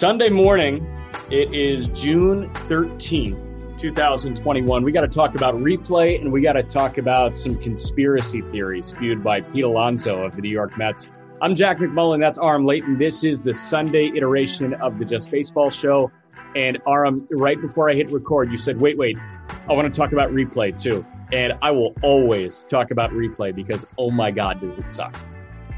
Sunday morning, it is June 13th, 2021. We got to talk about replay and we got to talk about some conspiracy theories spewed by Pete Alonso of the New York Mets. I'm Jack McMullen. That's Aram Leighton. This is the Sunday iteration of the Just Baseball show. And Aram, right before I hit record, you said, wait, wait, I want to talk about replay too. And I will always talk about replay because, oh my God, does it suck.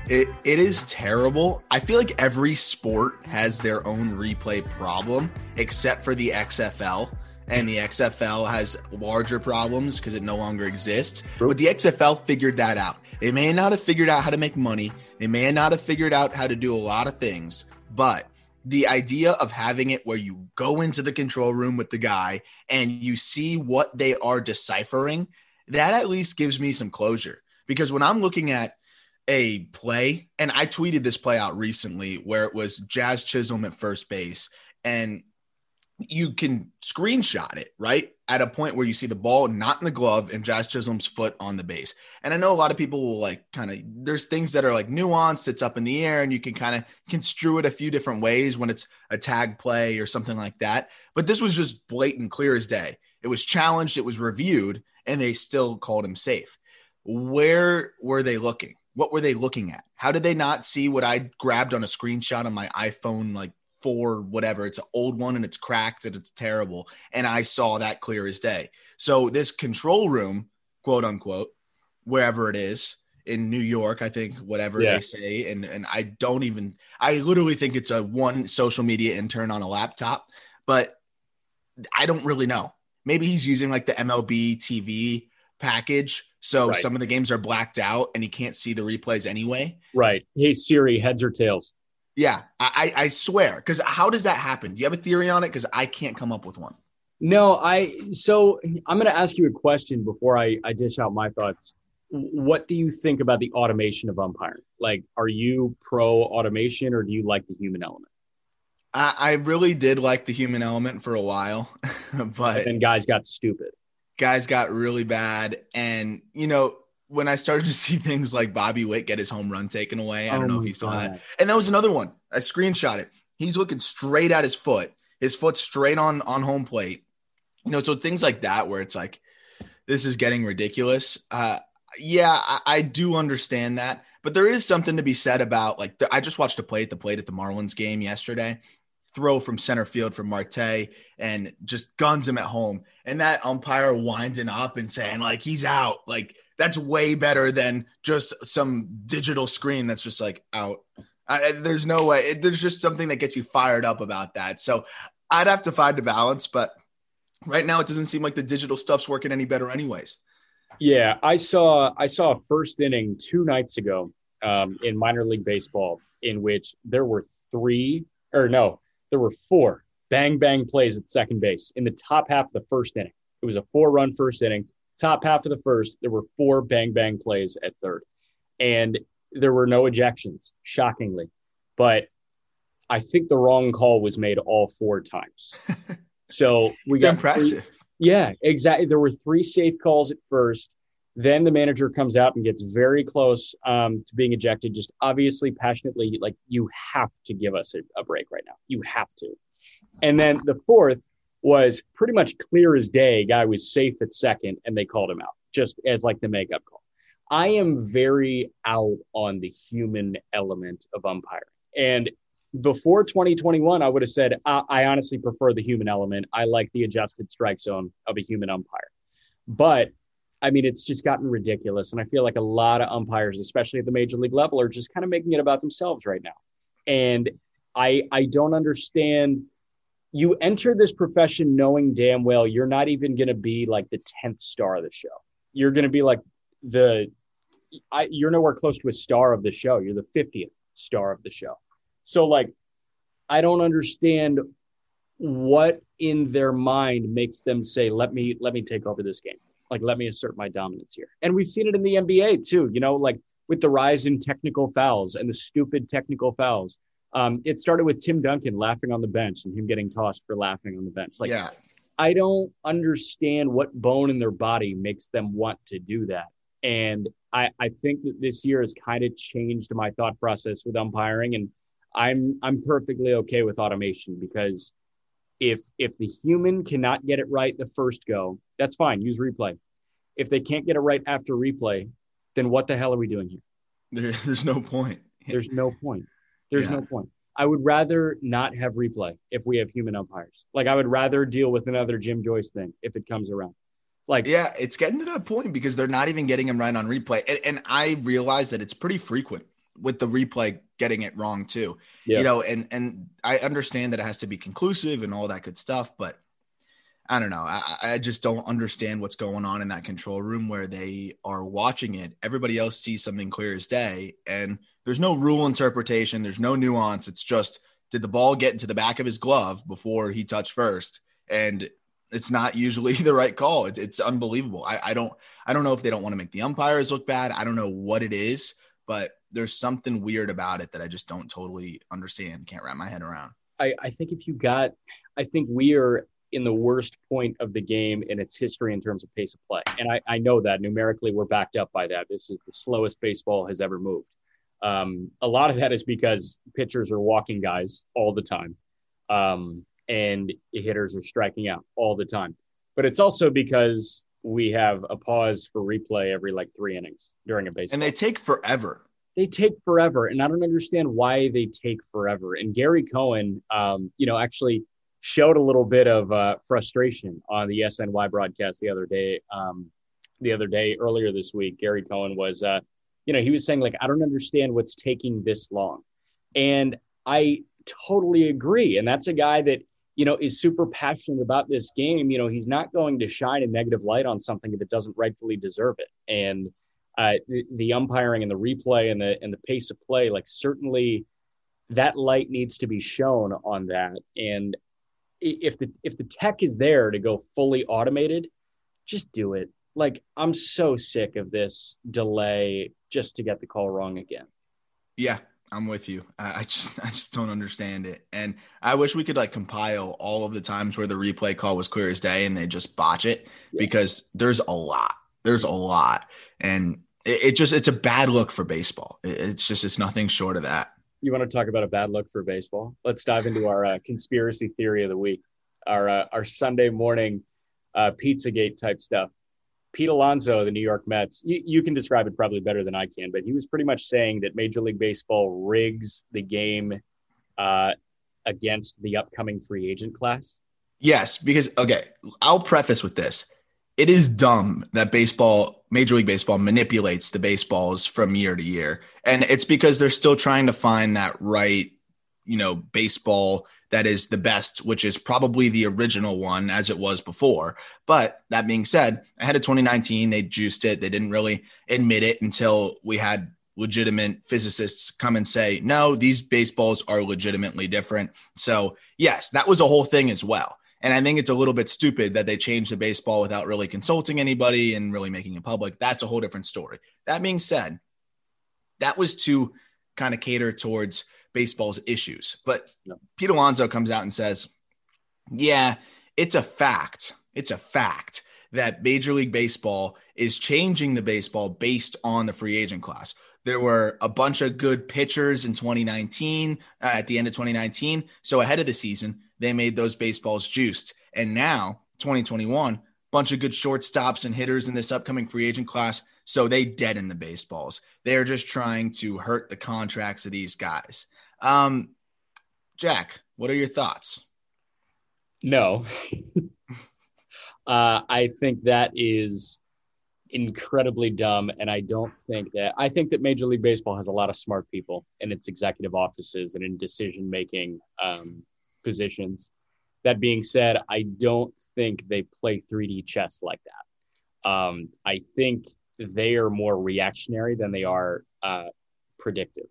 It, it is terrible. I feel like every sport has their own replay problem, except for the XFL. And the XFL has larger problems because it no longer exists. But the XFL figured that out. They may not have figured out how to make money. They may not have figured out how to do a lot of things. But the idea of having it where you go into the control room with the guy and you see what they are deciphering, that at least gives me some closure. Because when I'm looking at a play, and I tweeted this play out recently where it was Jazz Chisholm at first base, and you can screenshot it right at a point where you see the ball not in the glove and Jazz Chisholm's foot on the base. And I know a lot of people will like kind of there's things that are like nuanced, it's up in the air, and you can kind of construe it a few different ways when it's a tag play or something like that. But this was just blatant, clear as day. It was challenged, it was reviewed, and they still called him safe. Where were they looking? What were they looking at? How did they not see what I grabbed on a screenshot on my iPhone, like four, whatever? It's an old one and it's cracked and it's terrible. And I saw that clear as day. So, this control room, quote unquote, wherever it is in New York, I think, whatever Yeah. they say. And, and I don't even, I literally think it's a one social media intern on a laptop, but I don't really know. Maybe he's using like the MLB TV package. So Right. some of the games are blacked out and he can't see the replays anyway. Right. Hey, Siri, heads or tails? Yeah, I, I swear. Because how does that happen? Do you have a theory on it? Because I can't come up with one. No, I so I'm going to ask you a question before I, I dish out my thoughts. What do you think about the automation of umpiring? Like, are you pro automation or do you like the human element? I, I really did like the human element for a while, but And guys got stupid. Guys got really bad. And you know, when I started to see things like Bobby Witt get his home run taken away, I don't Oh know if you saw God. that. And that was another one. I screenshot it. He's looking straight at his foot, his foot straight on on home plate. You know, so things like that where it's like, this is getting ridiculous. Uh, yeah, I, I do understand that, but there is something to be said about like the, I just watched a play at the plate at the Marlins game yesterday. Throw from center field from Marte and just guns him at home, and that umpire winding up and saying like he's out, like that's way better than just some digital screen that's just like out. I, there's no way. It, there's just something that gets you fired up about that. So I'd have to find a balance, but right now it doesn't seem like the digital stuff's working any better, anyways. Yeah, I saw I saw a first inning two nights ago um, in minor league baseball in which there were three or no, there were four bang bang plays at second base in the top half of the first inning. It was a four run first inning. Top half of the first, there were four bang bang plays at third, and there were no ejections, shockingly. But I think the wrong call was made all four times. So we got impressive. yeah, exactly. There were three safe calls at first, Then the manager comes out and gets very close um, to being ejected, just obviously passionately, like, you have to give us a, a break right now. You have to. And then the fourth was pretty much clear as day. Guy was safe at second, and they called him out just as like the makeup call. I am very out on the human element of umpiring. And before 2021, I would have said, I, I honestly prefer the human element. I like the adjusted strike zone of a human umpire. But I mean, it's just gotten ridiculous. And I feel like a lot of umpires, especially at the major league level, are just kind of making it about themselves right now. And I I don't understand. You enter this profession knowing damn well you're not even going to be like the 10th star of the show. You're going to be like the I, you're nowhere close to a star of the show. You're the 50th star of the show. So like I don't understand what in their mind makes them say let me let me take over this game like let me assert my dominance here. And we've seen it in the nba too you know like with the rise in technical fouls and the stupid technical fouls. Um, it started with tim duncan laughing on the bench and him getting tossed for laughing on the bench. Like yeah. i don't understand what bone in their body makes them want to do that. And i i think that this year has kind of changed my thought process with umpiring. And i'm i'm perfectly okay with automation because if if the human cannot get it right the first go, that's fine. Use replay. If they can't get it right after replay, then what the hell are we doing here? There, there's no point. There's no point. There's Yeah. no point. I would rather not have replay if we have human umpires. Like I would rather deal with another Jim Joyce thing if it comes around. Like Yeah, it's getting to that point because they're not even getting him right on replay. And, and I realize that it's pretty frequent with the replay getting it wrong too. Yeah. You know, and and I understand that it has to be conclusive and all that good stuff, but I don't know. I, I just don't understand what's going on in that control room where they are watching it. Everybody else sees something clear as day, and there's no rule interpretation. There's no nuance. It's just did the ball get into the back of his glove before he touched first, and it's not usually the right call. It's, it's unbelievable. I, I don't I don't know if they don't want to make the umpires look bad. I don't know what it is, but there's something weird about it that I just don't totally understand. Can't wrap my head around. I, I think if you got, I think we are in the worst point of the game in its history in terms of pace of play. And I, I know that numerically we're backed up by that. This is the slowest baseball has ever moved. Um, a lot of that is because pitchers are walking guys all the time, um, and hitters are striking out all the time. But it's also because we have a pause for replay every like three innings during a baseball And they take forever. They take forever and i don't understand why they take forever. And gary cohen um, you know actually showed a little bit of uh, frustration on the sny broadcast the other day um, the other day earlier this week. Gary cohen was uh, you know he was saying like i don't understand what's taking this long. And i totally agree. And that's a guy that you know is super passionate about this game. You know he's not going to shine a negative light on something it doesn't rightfully deserve it. And uh, the, the umpiring and the replay and the and the pace of play, like certainly that light needs to be shown on that. And if the if the tech is there to go fully automated, just do it. Like I'm so sick of this delay just to get the call wrong again. Yeah, I'm with you. I, I just I just don't understand it. And I wish we could like compile all of the times where the replay call was clear as day and they just botch it Yeah. because there's a lot. There's a lot. And it, it just it's a bad look for baseball. It- it's just it's nothing short of that. You want to talk about a bad look for baseball? Let's dive into our uh, conspiracy theory of the week, our uh, our Sunday morning uh, PizzaGate type stuff. Pete Alonso, the New York Mets, you, you can describe it probably better than I can, but he was pretty much saying that Major League Baseball rigs the game uh, against the upcoming free agent class. Yes, because okay, I'll preface with this. It is dumb that baseball, Major League Baseball manipulates the baseballs from year to year. And it's because they're still trying to find that right, you know, baseball that is the best, which is probably the original one as it was before. But that being said, ahead of 2019, they juiced it. They didn't really admit it until we had legitimate physicists come and say, no, these baseballs are legitimately different. So, yes, that was a whole thing as well. And I think it's a little bit stupid that they changed the baseball without really consulting anybody and really making it public. That's a whole different story. That being said, that was to kind of cater towards baseball's issues. But Yeah. Pete Alonso comes out and says, yeah, it's a fact. It's a fact that Major League Baseball is changing the baseball based on the free agent class. There were a bunch of good pitchers in 2019, uh, at the end of 2019. So ahead of the season, they made those baseballs juiced. And now, 2021, bunch of good shortstops and hitters in this upcoming free agent class. So they deaden the baseballs. They're just trying to hurt the contracts of these guys. Um, Jack, what are your thoughts? No. uh, I think that is incredibly dumb. And I don't think that, I think that Major League Baseball has a lot of smart people in its executive offices and in decision making um, positions. That being said, I don't think they play 3D chess like that. Um, I think they are more reactionary than they are uh, predictive.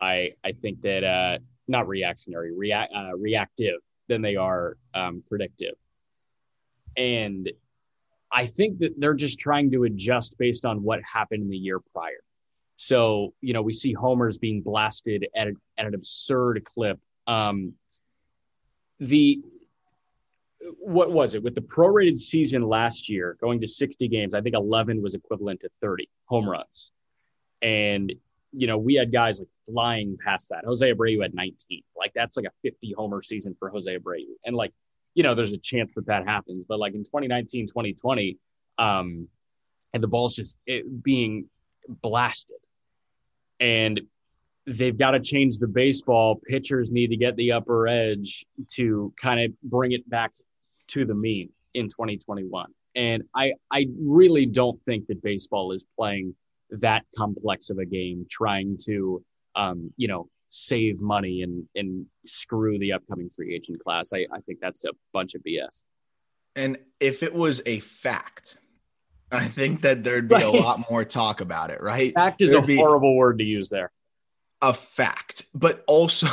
I I think that uh, not reactionary, react uh, reactive than they are um, predictive, and I think that they're just trying to adjust based on what happened in the year prior. So you know we see homers being blasted at, a, at an absurd clip. Um, the what was it? With the prorated season last year going to 60 games i think 11 was equivalent to 30 home runs. And you know we had guys like flying past that. Jose abreu had 19 like that's like a 50 homer season for jose abreu. And like you know there's a chance that that happens. But like in 2019 2020 um and the ball's just being blasted. And they've got to change the baseball pitchers need to get the upper edge to kind of bring it back to the mean in 2021. And I, I really don't think that baseball is playing that complex of a game, trying to, um, you know, save money and, and screw the upcoming free agent class. I, I think that's a bunch of BS. And if it was a fact, I think that there'd be right. a lot more talk about it, right? Fact is there'd a horrible word to use there. A fact. But also,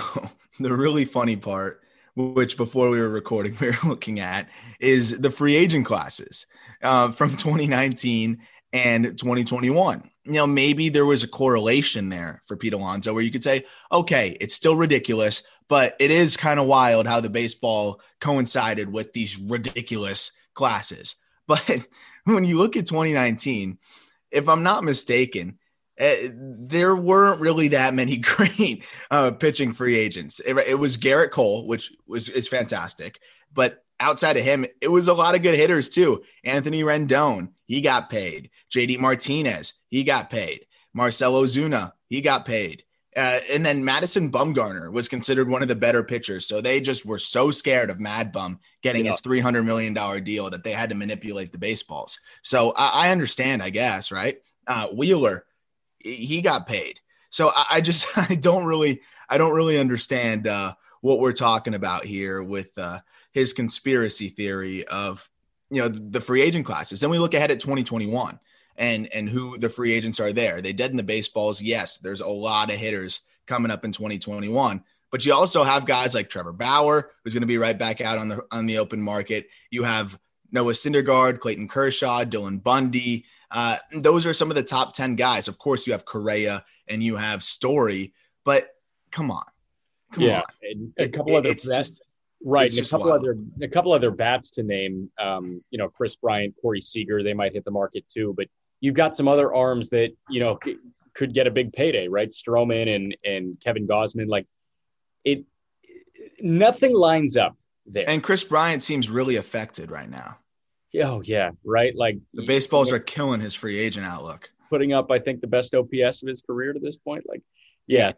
the really funny part which before we were recording, we were looking at, is the free agent classes uh, from 2019 and 2021. You know, maybe there was a correlation there for Pete Alonso where you could say, okay, it's still ridiculous, but it is kind of wild how the baseball coincided with these ridiculous classes. But when you look at 2019, if I'm not mistaken, there weren't really that many great uh, pitching free agents. It, it, was Gerrit Cole, which was is fantastic, but outside of him, it was a lot of good hitters too. Anthony Rendon, he got paid. JD Martinez, he got paid. Marcell Ozuna, he got paid. Uh, and then Madison Bumgarner was considered one of the better pitchers. So they just were so scared of Mad Bum getting yeah. his $300 million deal that they had to manipulate the baseballs. So I, I understand, I guess, right? Uh, Wheeler, he got paid. So I, I just I don't really I don't really understand uh, what we're talking about here with uh, his conspiracy theory of you know the, free agent classes. Then we look ahead at 2021 and and who the free agents are there. They dead in the baseballs. Yes, there's a lot of hitters coming up in 2021. But you also have guys like Trevor Bauer, who's going to be right back out on the on the open market. You have Noah Syndergaard, Clayton Kershaw, Dylan Bundy, uh, those are some of the top 10 guys. Of course, you have Correa and you have Story, but come on. Come yeah, on. a couple it, other it's bats, just, right. And a couple wild. other a couple other bats to name. Um, you know, Kris Bryant, Corey Seager, they might hit the market too. But you've got some other arms that, you know, could get a big payday, right? Stroman and and Kevin Gausman. Like it nothing lines up there. And Kris Bryant seems really affected right now. Oh yeah, right. Like the baseballs are killing his free agent outlook. Putting up, I think, the best OPS of his career to this point. Like, yeah,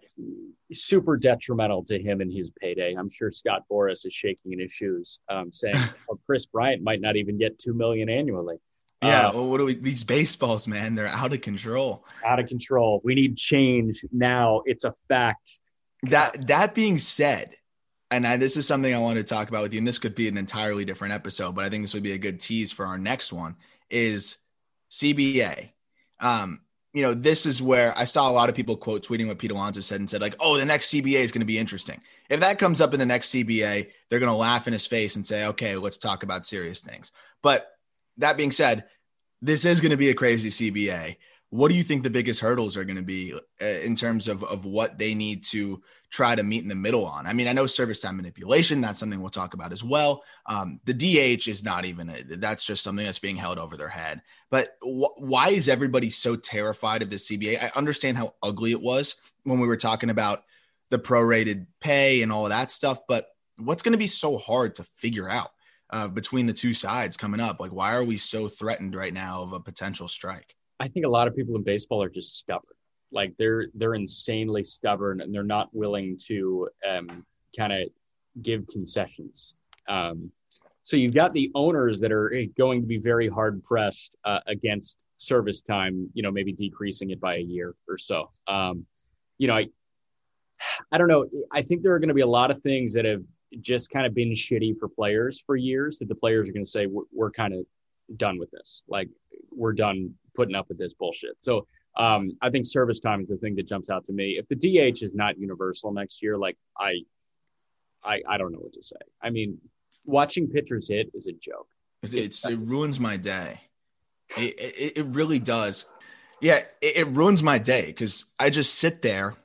super detrimental to him and his payday. I'm sure Scott Boras is shaking in his shoes, um, saying oh, Kris Bryant might not even get two million annually. Yeah, uh, well, what do we? These baseballs, man, they're out of control. Out of control. We need change now. It's a fact. That that being said, and I, this is something I want to talk about with you, and this could be an entirely different episode, but I think this would be a good tease for our next one. Is CBA? Um, you know, this is where I saw a lot of people quote tweeting what Pete Alonso said and said, like, oh, the next CBA is going to be interesting. If that comes up in the next CBA, they're going to laugh in his face and say, okay, let's talk about serious things. But that being said, this is going to be a crazy CBA. What do you think the biggest hurdles are going to be uh, in terms of, of what they need to try to meet in the middle on? I mean, I know service time manipulation, that's something we'll talk about as well. Um, the DH is not even, a, that's just something that's being held over their head. But wh- why is everybody so terrified of the CBA? I understand how ugly it was when we were talking about the prorated pay and all of that stuff, but what's going to be so hard to figure out uh, between the two sides coming up? Like, why are we so threatened right now of a potential strike? I think a lot of people in baseball are just stubborn. Like they're they're insanely stubborn and they're not willing to um, kind of give concessions. Um, so you've got the owners that are going to be very hard pressed uh, against service time. You know, maybe decreasing it by a year or so. Um, you know, I I don't know. I think there are going to be a lot of things that have just kind of been shitty for players for years that the players are going to say we're, we're kind of done with this. Like we're done putting up with this bullshit. So um, I think service time is the thing that jumps out to me. If the DH is not universal next year, like I, I, I don't know what to say. I mean, watching pitchers hit is a joke. It's, it ruins my day. It, it, it really does. Yeah, it, it ruins my day because I just sit there.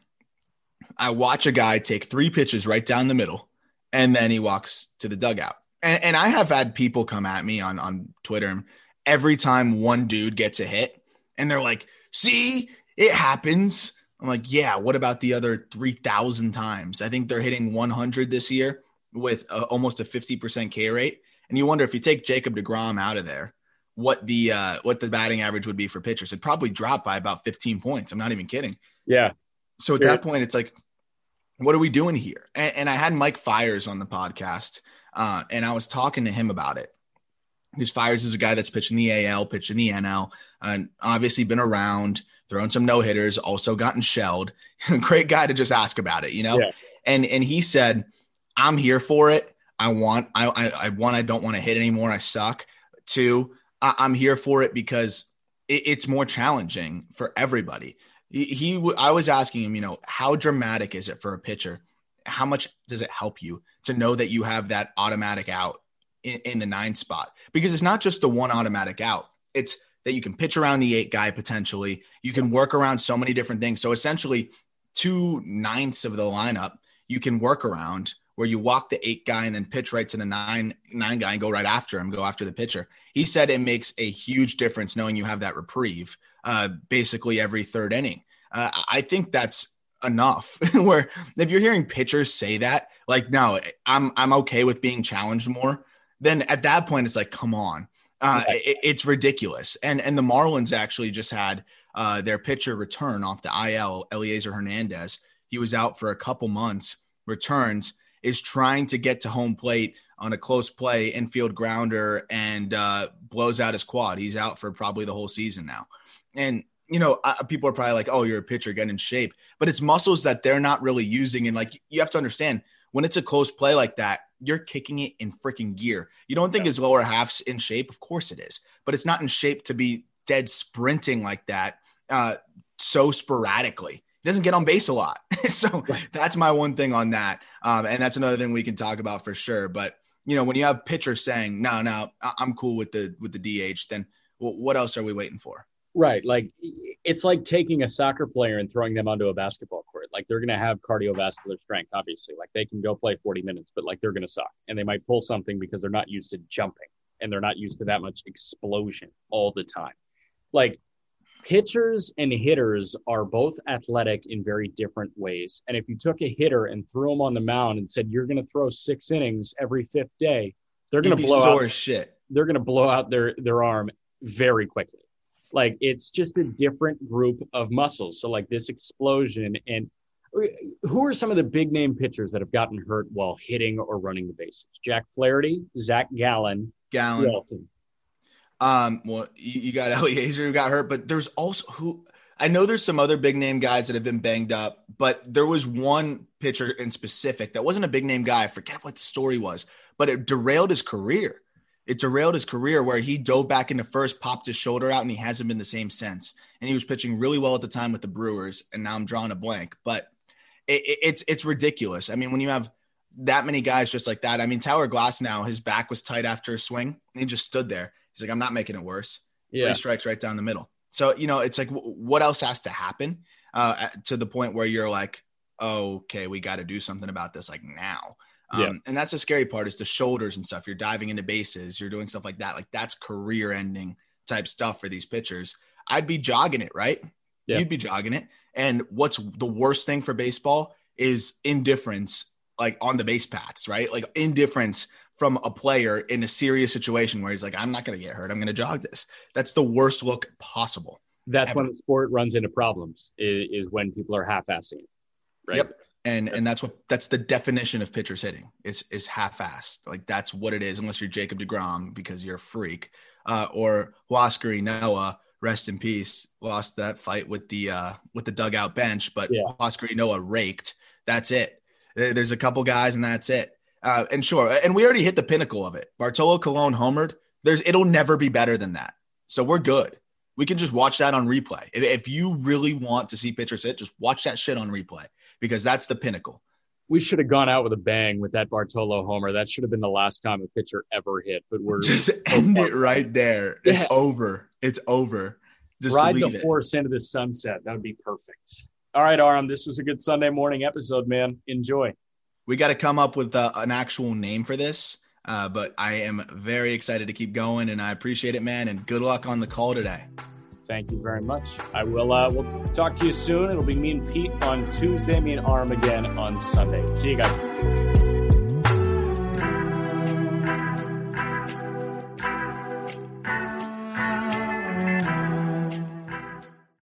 I watch a guy take three pitches right down the middle, and then he walks to the dugout. And, and I have had people come at me on on Twitter every time one dude gets a hit, and they're like, "See, it happens." I'm like, "Yeah, what about the other three thousand times?" I think they're hitting 100 this year with a, almost a 50% K rate, and you wonder if you take Jacob Degrom out of there, what the uh, what the batting average would be for pitchers. It'd probably drop by about 15 points. I'm not even kidding. Yeah. So at that point, it's like, what are we doing here? And, and I had Mike Fiers on the podcast, uh, and I was talking to him about it. Because Fiers is a guy that's pitching the AL, pitching the NL, and obviously been around, thrown some no hitters, also gotten shelled. Great guy to just ask about it, you know. Yeah. And and he said, "I'm here for it. I want. I I, I one. I don't want to hit anymore. I suck. Two, I, I'm here for it because it, it's more challenging for everybody." He, he, I was asking him, you know, how dramatic is it for a pitcher? How much does it help you to know that you have that automatic out in, in the nine spot? Because it's not just the one automatic out. It's that you can pitch around the eight guy potentially. You can work around so many different things. So essentially, two ninths of the lineup you can work around where you walk the eight guy and then pitch right to the nine nine guy and go right after him, go after the pitcher. He said it makes a huge difference knowing you have that reprieve uh, basically every third inning. Uh, I think that's enough. where if you're hearing pitchers say that, like, no, I'm I'm okay with being challenged more. Then at that point, it's like, come on, uh, it, it's ridiculous. And and the Marlins actually just had uh, their pitcher return off the IL, Elieser Hernandez. He was out for a couple months. Returns is trying to get to home plate on a close play infield grounder and uh, blows out his quad. He's out for probably the whole season now. And you know, uh, people are probably like, "Oh, you're a pitcher, get in shape," but it's muscles that they're not really using. And like, you have to understand when it's a close play like that, you're kicking it in freaking gear. You don't think yeah. his lower half's in shape? Of course it is, but it's not in shape to be dead sprinting like that uh, so sporadically. He doesn't get on base a lot, so right. that's my one thing on that. Um, and that's another thing we can talk about for sure. But you know, when you have pitchers saying, "No, no, I'm cool with the with the DH," then well, what else are we waiting for? Right. Like it's like taking a soccer player and throwing them onto a basketball court. Like they're going to have cardiovascular strength, obviously. Like they can go play 40 minutes, but like they're going to suck and they might pull something because they're not used to jumping and they're not used to that much explosion all the time. Like pitchers and hitters are both athletic in very different ways. And if you took a hitter and threw him on the mound and said, you're going to throw six innings every fifth day, they're going to blow out shit. They're going to blow out their, their arm very quickly like it's just a different group of muscles. So like this explosion and who are some of the big name pitchers that have gotten hurt while hitting or running the bases? Jack Flaherty, Zach Gallen, Gallen. Walton. Um, well, you, you got Elieser who got hurt, but there's also who I know there's some other big name guys that have been banged up, but there was one pitcher in specific that wasn't a big name guy. I forget what the story was, but it derailed his career it derailed his career where he dove back into first, popped his shoulder out, and he hasn't been the same since. And he was pitching really well at the time with the Brewers, and now I'm drawing a blank. But it, it, it's it's ridiculous. I mean, when you have that many guys just like that, I mean, Tyler Glasnow, his back was tight after a swing, and he just stood there. He's like, I'm not making it worse. Yeah. Three strikes right down the middle. So you know, it's like w- what else has to happen uh, to the point where you're like, oh, okay, we got to do something about this like now. Um, Yeah. And that's the scary part is the shoulders and stuff. You're diving into bases, you're doing stuff like that. Like that's career ending type stuff for these pitchers. I'd be jogging it, right? Yeah. You'd be jogging it. And what's the worst thing for baseball is indifference, like on the base paths, right? Like indifference from a player in a serious situation where he's like, I'm not going to get hurt. I'm going to jog this. That's the worst look possible. That's Ever. when the sport runs into problems. Is, when people are half-assing, it, right? Yep. And and that's what that's the definition of pitchers hitting It's is half-assed. Like that's what it is, unless you're Jacob Degrom because you're a freak, uh, or Huascar Ynoa. Rest in peace. Lost that fight with the uh, with the dugout bench, but Yeah. Huascar Ynoa raked. That's it. There's a couple guys, and that's it. Uh, and sure, and we already hit the pinnacle of it. Bartolo Colon homered. There's it'll never be better than that. So we're good. We can just watch that on replay. If, if you really want to see pitchers hit, just watch that shit on replay because that's the pinnacle. We should have gone out with a bang with that Bartolo homer. That should have been the last time a pitcher ever hit. But we're Just end it right there. It's over. It's over. Just ride the it. horse into the sunset. That would be perfect. All right, Aram. This was a good Sunday morning episode, man. Enjoy. We got to come up with uh, an actual name for this. Uh, but I am very excited to keep going, and I appreciate it, man. And good luck on the call today. Thank you very much. I will. Uh, we'll talk to you soon. It'll be me and Pete on Tuesday. Me and Aram again on Sunday. See you guys.